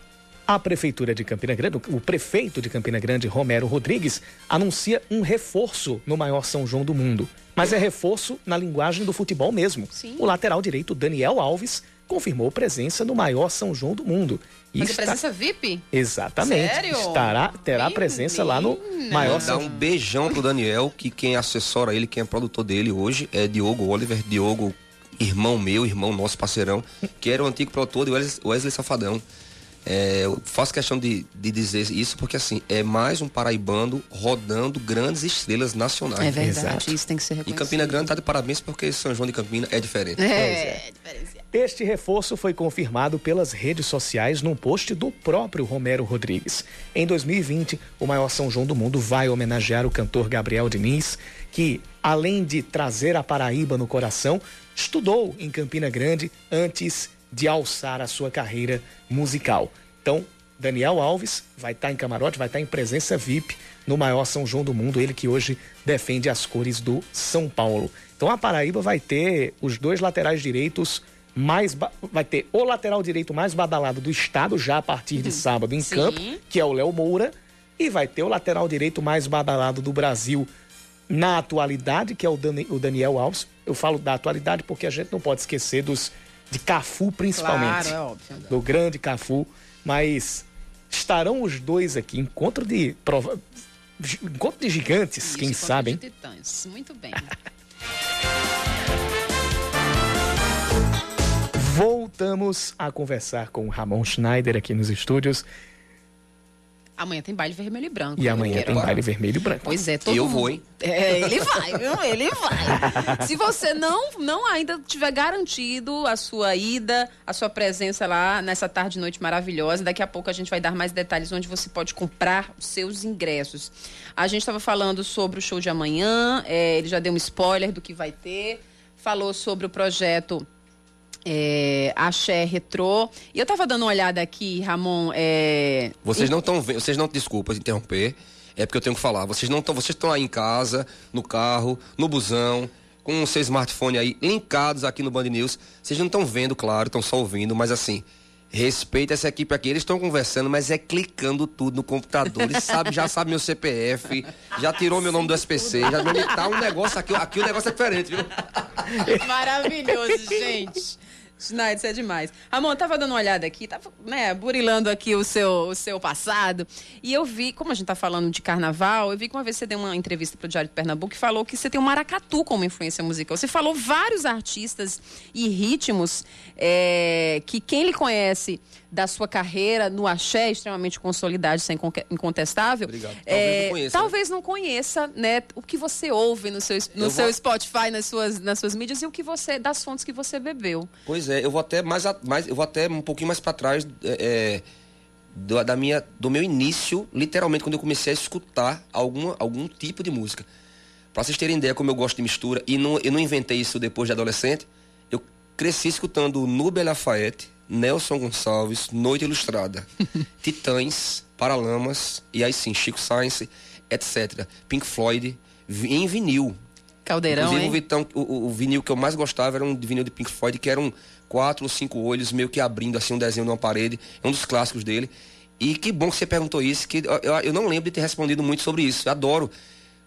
A Prefeitura de Campina Grande, o prefeito de Campina Grande, Romero Rodrigues, anuncia um reforço no maior São João do mundo. Mas é reforço na linguagem do futebol mesmo. Sim. O lateral direito Daniel Alves confirmou presença no maior São João do mundo. E Mas está- a presença VIP? Exatamente. Sério? Estará, terá presença lá no maior São um beijão pro Daniel, que quem assessora ele, quem é produtor dele hoje é Diogo Oliver, Diogo, irmão meu, irmão nosso, parceirão, que era o antigo produtor de Wesley Safadão. É, eu faço questão de, de dizer isso porque assim, é mais um paraibano rodando grandes estrelas nacionais. É verdade, isso tem que ser E reconhecido. Campina Grande tá de parabéns porque São João de Campina é diferente. É, Este reforço foi confirmado pelas redes sociais num post do próprio Romero Rodrigues. Em 2020, o maior São João do mundo vai homenagear o cantor Gabriel Diniz, que, além de trazer a Paraíba no coração, estudou em Campina Grande antes de alçar a sua carreira musical. Então, Daniel Alves vai estar em camarote, vai estar em presença VIP no maior São João do mundo, ele que hoje defende as cores do São Paulo. Então a Paraíba vai ter os dois laterais direitos mais vai ter o lateral direito mais badalado do estado já a partir de sábado em Sim. campo, que é o Léo Moura, e vai ter o lateral direito mais badalado do Brasil na atualidade, que é o Daniel Alves. Eu falo da atualidade porque a gente não pode esquecer dos de Cafu principalmente. Claro, é óbvio. Do grande Cafu, mas estarão os dois aqui, encontro de prova... encontro de gigantes, quem Isso, sabe, hein? de titãs. Muito bem. Voltamos a conversar com o Ramon Schneider aqui nos estúdios Amanhã tem baile vermelho e branco. e né, amanhã tem baile vermelho e branco. Pois é, todo Eu mundo- vou, hein? É, ele vai, viu? Ele vai. Se você não, não ainda tiver garantido a sua ida, a sua presença lá nessa tarde e noite maravilhosa, daqui a pouco a gente vai dar mais detalhes onde você pode comprar os seus ingressos. A gente estava falando sobre o show de amanhã, é, ele já deu um spoiler do que vai ter, falou sobre o projeto é, Axé Retrô. E eu tava dando uma olhada aqui, Ramon. É, Vocês não estão vendo, vocês não, desculpa interromper, é porque eu tenho que falar. Vocês não estão, vocês estão aí em casa, no carro, no busão, com o seu smartphone aí linkados aqui no Band News. Vocês não estão vendo, claro, estão só ouvindo, mas assim, respeita essa equipe aqui. Eles estão conversando, mas é clicando tudo no computador. Eles sabem, já sabe meu CPF, já tirou meu nome do SPC, já tá um negócio aqui, aqui o negócio é diferente, viu? Maravilhoso, gente. Schneider, isso é demais. Ramon, eu tava dando uma olhada aqui, tava, né, burilando aqui o seu, o seu passado, e eu vi, como a gente tá falando de carnaval, eu vi que uma vez você deu uma entrevista pro Diário de Pernambuco e falou que você tem o maracatu como influência musical. Você falou vários artistas e ritmos é, que quem lhe conhece da sua carreira no axé, extremamente consolidado, isso é incontestável. Obrigado. Talvez é, não conheça, né? talvez não conheça, né, o que você ouve no seu, no Eu seu vou- Spotify, nas suas, nas suas mídias e o que você, das fontes que você bebeu. Pois é, eu vou até mais, mais eu vou até um pouquinho mais para trás é, é, do, da minha, do meu início, literalmente quando eu comecei a escutar alguma, algum tipo de música. Para vocês terem ideia como eu gosto de mistura e não, eu não inventei isso depois de adolescente, eu cresci escutando Nubia Lafayette, Nelson Gonçalves, Noite Ilustrada, Titãs, Paralamas e aí sim Chico Science, etc. Pink Floyd em vinil. Caldeirão, Inclusive, hein? o, Vitão, o, o- vinil que eu mais gostava era um vinil de Pink Floyd, que eram quatro ou cinco olhos, meio que abrindo assim um desenho numa parede. É um dos clássicos dele. E que bom que você perguntou isso, que eu, eu- eu não lembro de ter respondido muito sobre isso. Eu adoro.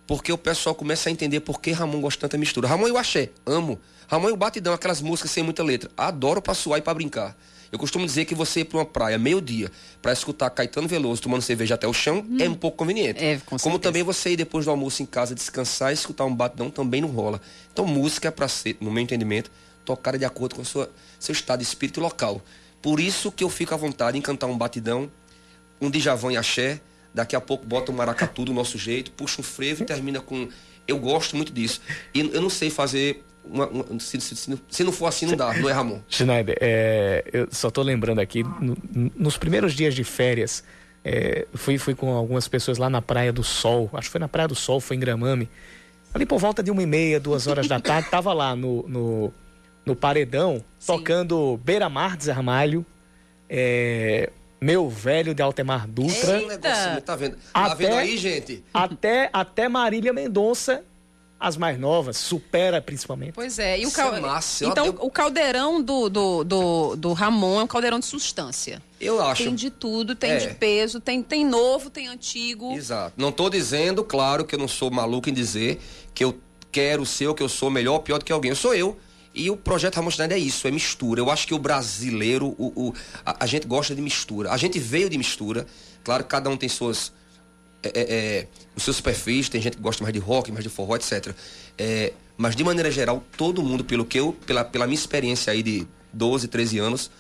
Porque o pessoal começa a entender por que Ramon gosta tanto da mistura. Ramon e o axé, amo. Ramon e o batidão, aquelas músicas sem muita letra. Adoro pra suar e pra brincar. Eu costumo dizer que você ir pra uma praia meio-dia pra escutar Caetano Veloso tomando cerveja até o chão é um pouco conveniente. É, com Como certeza. também você ir depois do almoço em casa descansar e escutar um batidão também não rola. Então música é pra ser, no meu entendimento, tocada de acordo com o sua, seu estado de espírito local. Por isso que eu fico à vontade em cantar um batidão, um Djavan e axé, daqui a pouco bota um maracatu do nosso jeito, puxa um frevo e termina com... Eu gosto muito disso. E eu não sei fazer... Uma, uma- se, se- se- se não for assim, não dá, não é, Ramon? Schneider, é, eu só tô lembrando aqui, no- nos primeiros dias de férias, é, fui, fui com algumas pessoas lá na Praia do Sol, acho que foi na Praia do Sol, foi em Gramame. Ali por volta de uma e meia, duas horas da tarde, tava lá no, no, no paredão, tocando Beira Mar de Zé Ramalho, é, Meu Velho de Altemar Dutra. Esse negocinho, tá vendo? Tá vendo aí, gente? Até, até Marília Mendonça, as mais novas, supera principalmente. Pois é, e o Isso cal... é massa, Então, eu- o caldeirão do, do, do, do Ramon é um caldeirão de substância. Eu acho. Tem de tudo, tem É. de peso, tem, tem novo, tem antigo. Exato. Não tô dizendo, claro, que eu não sou maluco em dizer que eu quero ser ou que eu sou melhor ou pior do que alguém. Eu sou eu. E o projeto Ramon Schneider é isso, é mistura. Eu acho que o brasileiro, o, o- a, a gente gosta de mistura. A gente veio de mistura. Claro que cada um tem suas. é, é, é, os seus perfis, tem gente que gosta mais de rock, mais de forró, etc. É, mas de maneira geral, todo mundo, pelo que eu, pela, pela minha experiência aí de 12, 13 anos,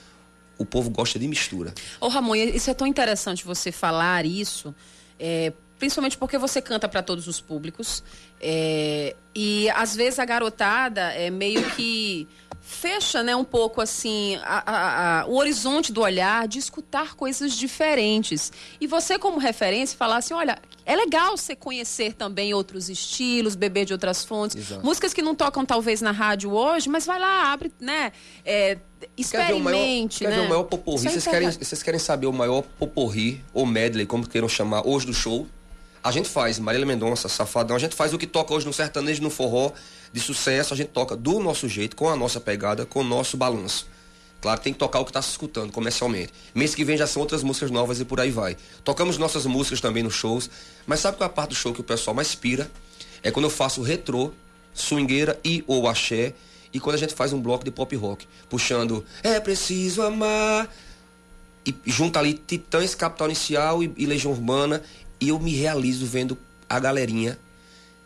o povo gosta de mistura. Ô Ramon, isso é tão interessante você falar isso, é, principalmente porque você canta para todos os públicos. é, e às vezes a garotada é meio que fecha né, um pouco assim a- a- a- o horizonte do olhar de escutar coisas diferentes. E você, como referência, falar assim: olha, é legal você conhecer também outros estilos, beber de outras fontes. Exato. Músicas que não tocam talvez na rádio hoje, mas vai lá, abre, né? é, Quer ver o maior, experimente, quer né? ver o maior poporri? É Vocês querem, vocês querem saber o maior poporri, ou medley, como queiram chamar, hoje do show? A gente faz, Marília Mendonça, Safadão, a gente faz o que toca hoje no sertanejo, no forró, de sucesso, a gente toca do nosso jeito, com a nossa pegada, com o nosso balanço. Claro, tem que tocar o que está se escutando comercialmente. Mês que vem já são outras músicas novas e por aí vai. Tocamos nossas músicas também nos shows, mas sabe qual é a parte do show que o pessoal mais pira? É quando eu faço retrô, swingueira e ou axé, e quando a gente faz um bloco de pop rock, puxando É Preciso Amar, e junta ali Titãs, Capital Inicial e, e Legião Urbana, e eu me realizo vendo a galerinha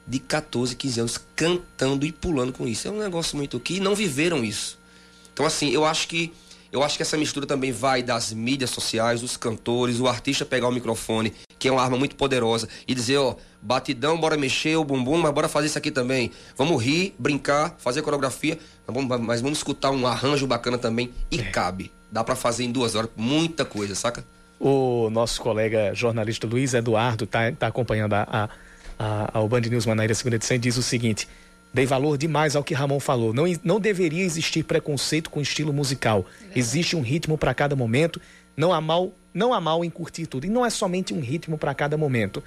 de 14, 15 anos cantando e pulando com isso. É um negócio muito que não viveram isso. Então assim, eu acho que eu acho que essa mistura também vai das mídias sociais, dos cantores, o artista pegar o microfone, que é uma arma muito poderosa, e dizer, ó, batidão, bora mexer o bumbum, mas bora fazer isso aqui também. Vamos rir, brincar, fazer coreografia, mas vamos, mas vamos escutar um arranjo bacana também e cabe. Dá pra fazer em duas horas muita coisa, saca? O nosso colega jornalista Luiz Eduardo está tá acompanhando a, a, a, ao Band News Manaíra segunda edição e diz o seguinte: dei valor demais ao que Ramon falou. Não, não deveria existir preconceito com estilo musical. Existe um ritmo para cada momento. Não há mal, não há mal em curtir tudo. E não é somente um ritmo para cada momento.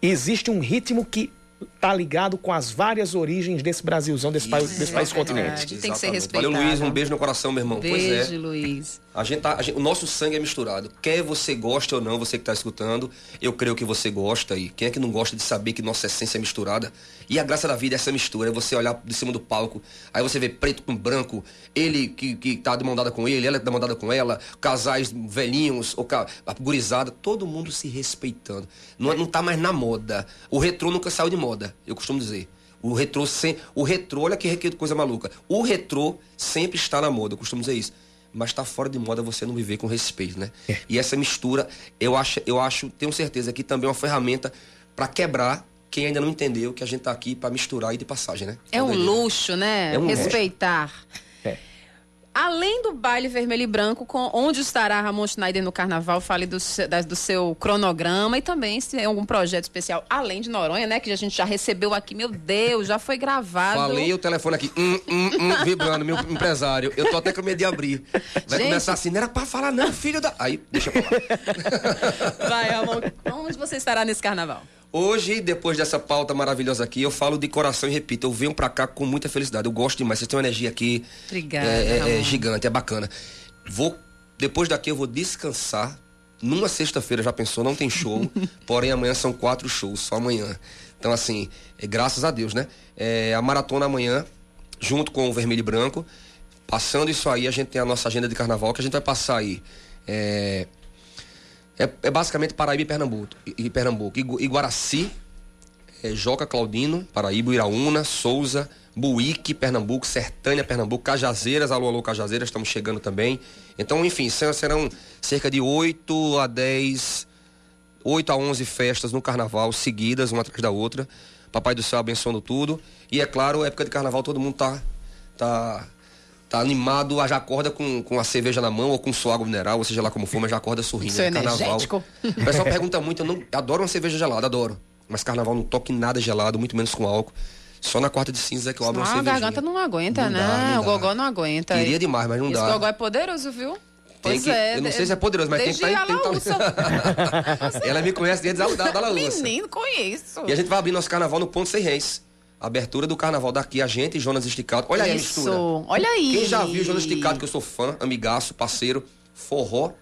Existe um ritmo que tá ligado com as várias origens desse Brasilzão, desse, país, desse país continente. Tem que ser respeitado. Valeu, Luiz. Um beijo no coração, meu irmão. pois Beijo, é. Luiz. A gente tá, a gente- o nosso sangue é misturado. Quer você goste ou não, você que está escutando, eu creio que você gosta. E quem é que não gosta de saber que nossa essência é misturada? E a graça da vida é essa mistura. É você olhar de cima do palco, aí você vê preto com branco, ele que, que tá de mão dada com ele, ela de mão dada com ela, casais velhinhos, ou ca- gurizada, todo mundo se respeitando. Não, é- não tá mais na moda. O retrô nunca saiu de moda, eu costumo dizer. O retrô, sem, o retrô, olha que que coisa maluca. O retrô sempre está na moda, eu costumo dizer isso. Mas tá fora de moda você não viver com respeito, né? E essa mistura, eu acho, eu acho, tenho certeza que também é uma ferramenta para quebrar quem ainda não entendeu que a gente tá aqui para misturar e de passagem, né? É um luxo, né? É um luxo. Além do baile vermelho e branco, com, onde estará Ramon Schneider no carnaval? Fale do, da- do seu cronograma e também se tem algum projeto especial, além de Noronha, né? Que a gente já recebeu aqui. Meu Deus, já foi gravado. Falei o telefone aqui, hum, hum, hum, vibrando, meu empresário. Eu tô até com medo de abrir. Vai Gente. começar assim, não era pra falar não, filho da... Aí, deixa eu falar. Vai, Ramon. Onde você estará nesse carnaval? Hoje, depois dessa pauta maravilhosa aqui, eu falo de coração e repito, eu venho pra cá com muita felicidade. Eu gosto demais. Vocês têm uma energia aqui. Obrigada, É, é- é gigante, é bacana. Vou, depois daqui eu vou descansar. Numa sexta-feira, já pensou, não tem show. porém, amanhã são quatro shows, só amanhã. Então, assim, é, graças a Deus, né? É, a maratona amanhã, junto com o Vermelho e Branco. Passando isso aí, a gente tem a nossa agenda de carnaval, que a gente vai passar aí. É, é, é basicamente Paraíba e Pernambuco. E, e Pernambuco. Igu- Iguaraci, é, Joca Claudino, Paraíba, Iraúna, Souza, Buíque, Pernambuco, Sertânia, Pernambuco, Cajazeiras, alô, alô, Cajazeiras, estamos chegando também. Então, enfim, serão, serão cerca de 8 a 10, 8 a 11 festas no carnaval, seguidas, uma atrás da outra. Papai do céu abençoando tudo. E é claro, época de carnaval, todo mundo tá, tá, tá animado, já acorda com, com a cerveja na mão ou com sua água mineral, ou seja lá como for, mas já acorda sorrindo. Seu É carnaval. energético. O pessoal pergunta muito, eu não, adoro uma cerveja gelada, adoro. Mas carnaval não toque nada gelado, muito menos com álcool. Só na quarta de cinza é que eu abro uma a cervejinha. garganta não aguenta, Não né? dá, não o dá. gogó não aguenta. Queria demais, mas não Esse dá. gogó é poderoso, viu? Tem Pois que- é. eu não sei se é poderoso, mas tem que desde tá- tá-. Ela me conhece desde da, da, da. Menino, conheço. E a gente vai abrir nosso carnaval no Ponto Sem Reis. Abertura do carnaval daqui, a gente e Jonas Esticado. Olha aí a Isso. mistura. Olha aí. Quem já viu Jonas Esticado, que eu sou fã, amigaço, parceiro, forró,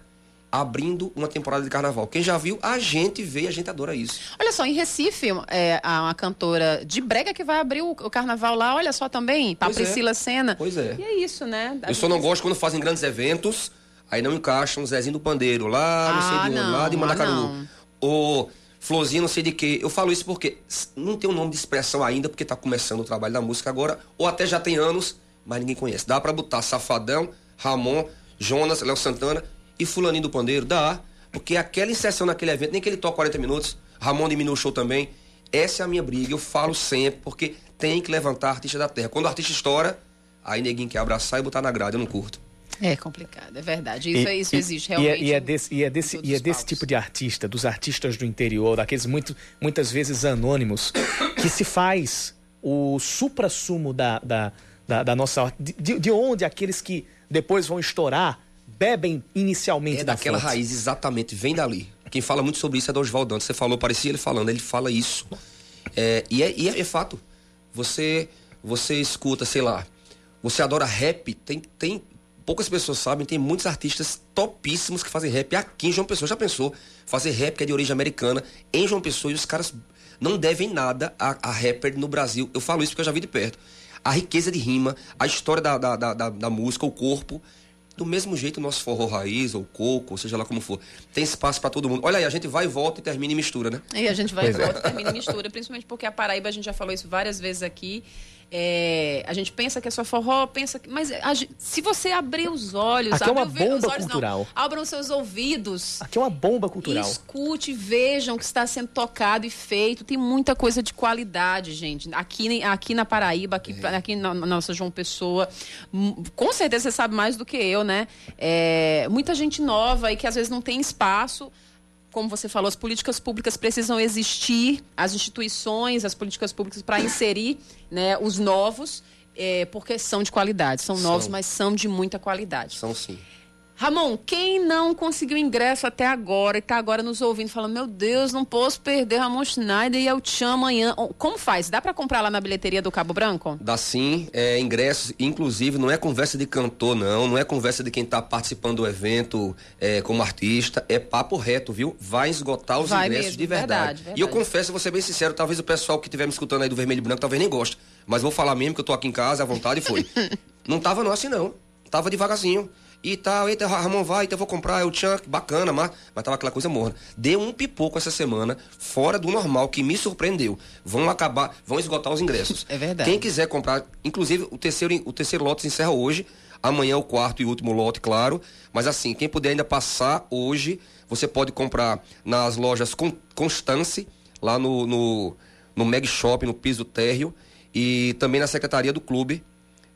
abrindo uma temporada de carnaval. Quem já viu, a gente vê e a gente adora isso. Olha só, em Recife, é, há uma cantora de brega que vai abrir o, o carnaval lá, olha só também, a Pois é. Priscila Senna. Pois é. E é isso, né? Eu só não gosto quando fazem grandes eventos, aí não encaixam o Zezinho do Pandeiro lá, não sei Ah, de onde, lá de ah, Mandacaru. não. Ou Florzinho, não sei de quê. Eu falo isso porque não tem um nome de expressão ainda, porque tá começando o trabalho da música agora, ou até já tem anos, mas ninguém conhece. Dá pra botar Safadão, Ramon, Jonas, Léo Santana e Fulaninho do Pandeiro? Dá. Porque aquela inserção naquele evento, nem que ele toque 40 minutos, Ramon diminui o show também. Essa é a minha briga, eu falo sempre, porque tem que levantar artista da terra. Quando o artista estoura, aí neguinho quer abraçar e botar na grade, eu não curto. É complicado, é verdade. Isso, é- isso existe e é- realmente. E é, desse, e é desse, e é desse tipo de artista, dos artistas do interior, daqueles muito, muitas vezes anônimos, que se faz o supra-sumo da, da, da, da nossa arte. De, de- de onde aqueles que depois vão estourar bebem inicialmente É da daquela fonte. raiz, exatamente, vem dali. Quem fala muito sobre isso é do Oswaldo Dantas. Você falou, parecia ele falando, ele fala isso. É, e é, e é- é fato. Você, você escuta, sei lá, você adora rap, tem, tem. Poucas pessoas sabem, tem muitos artistas topíssimos que fazem rap aqui em João Pessoa. Já pensou? Fazer rap que é de origem americana em João Pessoa e os caras não devem nada a, a rapper no Brasil. Eu falo isso porque eu já vi de perto. A riqueza de rima, a história da, da, da, da- da música, o corpo. Do mesmo jeito, o nosso forró raiz, ou coco, ou seja lá como for. Tem espaço pra todo mundo. Olha aí, a gente vai e volta e termina e mistura, né? E a gente vai e Pois é. volta, termina e mistura, principalmente porque a Paraíba, a gente já falou isso várias vezes aqui. É, a gente pensa que é só forró, pensa que. Mas a se você abrir os olhos. Aqui é uma bomba olhos, não, cultural. abram seus ouvidos. Aqui é uma bomba cultural. Escute, vejam o que está sendo tocado e feito. Tem muita coisa de qualidade, gente. Aqui, aqui na Paraíba, aqui, É. aqui na, na nossa João Pessoa. Com certeza você sabe mais do que eu, né? É, muita gente nova e que às vezes não tem espaço. Como você falou, as políticas públicas precisam existir, as instituições, as políticas públicas para inserir né, os novos, é, porque são de qualidade. São novos, São. mas são de muita qualidade. São sim. Ramon, quem não conseguiu ingresso até agora e está agora nos ouvindo, falando, meu Deus, não posso perder Ramon Schneider e eu te amo amanhã. Como faz? Dá para comprar lá na bilheteria do Cabo Branco? Dá sim, é, ingressos, inclusive não é conversa de cantor, não, não é conversa de quem tá participando do evento é, como artista, é papo reto, viu? Vai esgotar os Vai ingressos mesmo, de verdade. verdade, E eu verdade. confesso, vou ser bem sincero, talvez o pessoal que estiver me escutando aí do Vermelho e Branco talvez nem goste, mas vou falar mesmo que eu tô aqui em casa, à vontade, e foi. não tava não assim não, tava devagarzinho. E tal, eita, Ramon vai, então eu vou comprar, eu tinha, bacana, mas, mas tava aquela coisa morna. Deu um pipoco essa semana, fora do normal, que me surpreendeu. Vão acabar, vão esgotar os ingressos. É verdade. Quem quiser comprar, inclusive o terceiro, o terceiro lote se encerra hoje. Amanhã o quarto e último lote, claro. Mas assim, quem puder ainda passar hoje, você pode comprar nas lojas Con- Constance, lá no, no, no Meg Shop, no piso térreo, e também na secretaria do clube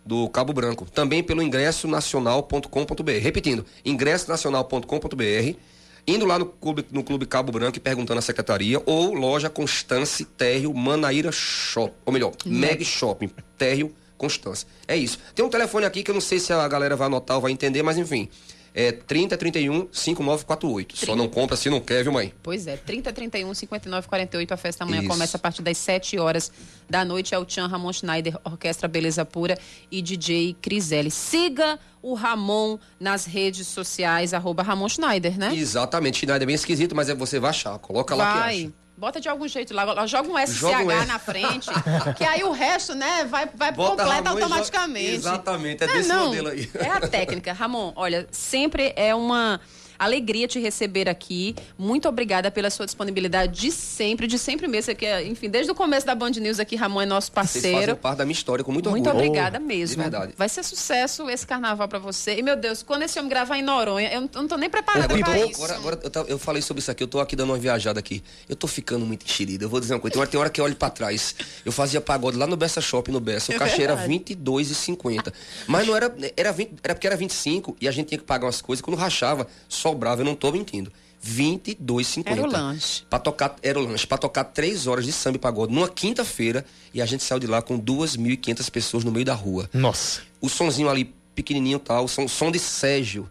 do Cabo Branco. Também pelo ingressonacional.com.br. Repetindo, ingressonacional.com.br. Indo lá no clube, no clube Cabo Branco e perguntando à secretaria, ou loja Constance Térreo Manaíra Shop. Ou melhor, Meg Shopping Térreo Constance. É isso. Tem um telefone aqui que eu não sei se a galera vai anotar ou vai entender, mas enfim. É 30 31 5948. Só não compra se não quer, viu, mãe? Pois é, 30 31 59 48. A festa amanhã Isso. começa a partir das 7 horas da noite. É o Tchan Ramon Schneider, Orquestra Beleza Pura e DJ Criselli. Siga o Ramon nas redes sociais, arroba Ramon Schneider, né? Exatamente. Schneider é bem esquisito, mas é você vai achar. Coloca lá que Vai. acha. Bota de algum jeito lá, joga um SCH Joga um na frente, que aí o resto, né, vai, vai Bota completa Ramon automaticamente. Exatamente, é Ah, desse não, modelo aí. É a técnica. Ramon, olha, sempre é uma alegria te receber aqui. Muito obrigada pela sua disponibilidade de sempre, de sempre mesmo. Que é, enfim, desde o começo da Band News aqui, Ramon é nosso Vocês fazem parceiro. parte da minha história com muito, Muito orgulho. obrigada De mesmo. verdade. Vai ser sucesso esse carnaval pra você. E, meu Deus, quando esse homem gravar em Noronha, eu não, tô nem preparada Agora, pra eu, isso. agora, agora eu, eu falei sobre isso aqui, eu tô aqui dando uma viajada aqui. Eu tô ficando muito enxerido. Eu vou dizer uma coisa. Tem hora, tem hora que eu olho pra trás. Eu fazia pagode lá no Bessa Shopping, no Bessa. O É cachê era verdade. R$22,50. Mas não era. Era, 20, era porque era 25 e a gente tinha que pagar umas coisas. Quando rachava, sobrava, eu não tô mentindo. R$22,50. Era o lanche. Pra tocar, era o lanche. Pra tocar três horas de samba e pagode numa quinta-feira. E a gente saiu de lá com 2.500 pessoas no meio da rua. Nossa. O sonzinho ali, pequenininho e tal, som, som de Sérgio.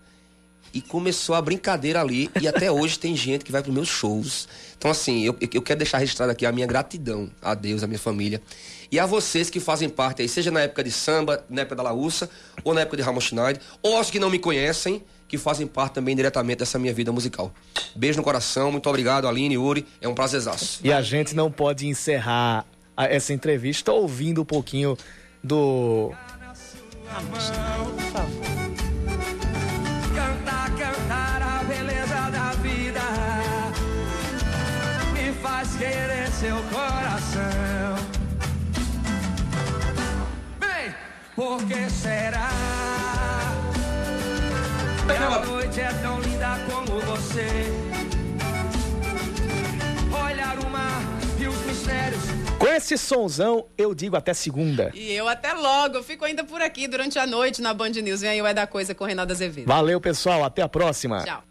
E começou a brincadeira ali. E até hoje tem gente que vai pros meus shows. Então, assim, eu, eu quero deixar registrado aqui a minha gratidão a Deus, a minha família. E a vocês que fazem parte aí, seja na época de samba, na época da Laúça, ou na época de Ramon Schneider, ou aos que não me conhecem, que fazem parte também diretamente dessa minha vida musical. Beijo no coração, muito obrigado, Aline, Yuri. É um prazerzaço. E a gente não pode encerrar essa entrevista ouvindo um pouquinho do. Cantar, cantar a beleza da vida me faz querer seu coração. Bem, por que será? A noite é tão linda como você. Olhar o mar e os mistérios Com esse sonzão, eu digo até segunda. E eu até logo. Eu fico ainda por aqui durante a noite na Band News. Vem aí o É da Coisa com o Reinaldo Azevedo. Valeu, pessoal. Até a próxima. Tchau.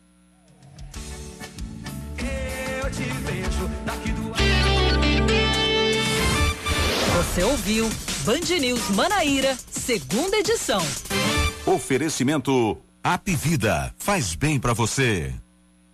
eu te vejo daqui do Você ouviu Band News Manaíra, segunda edição. Oferecimento App Vida faz bem pra você.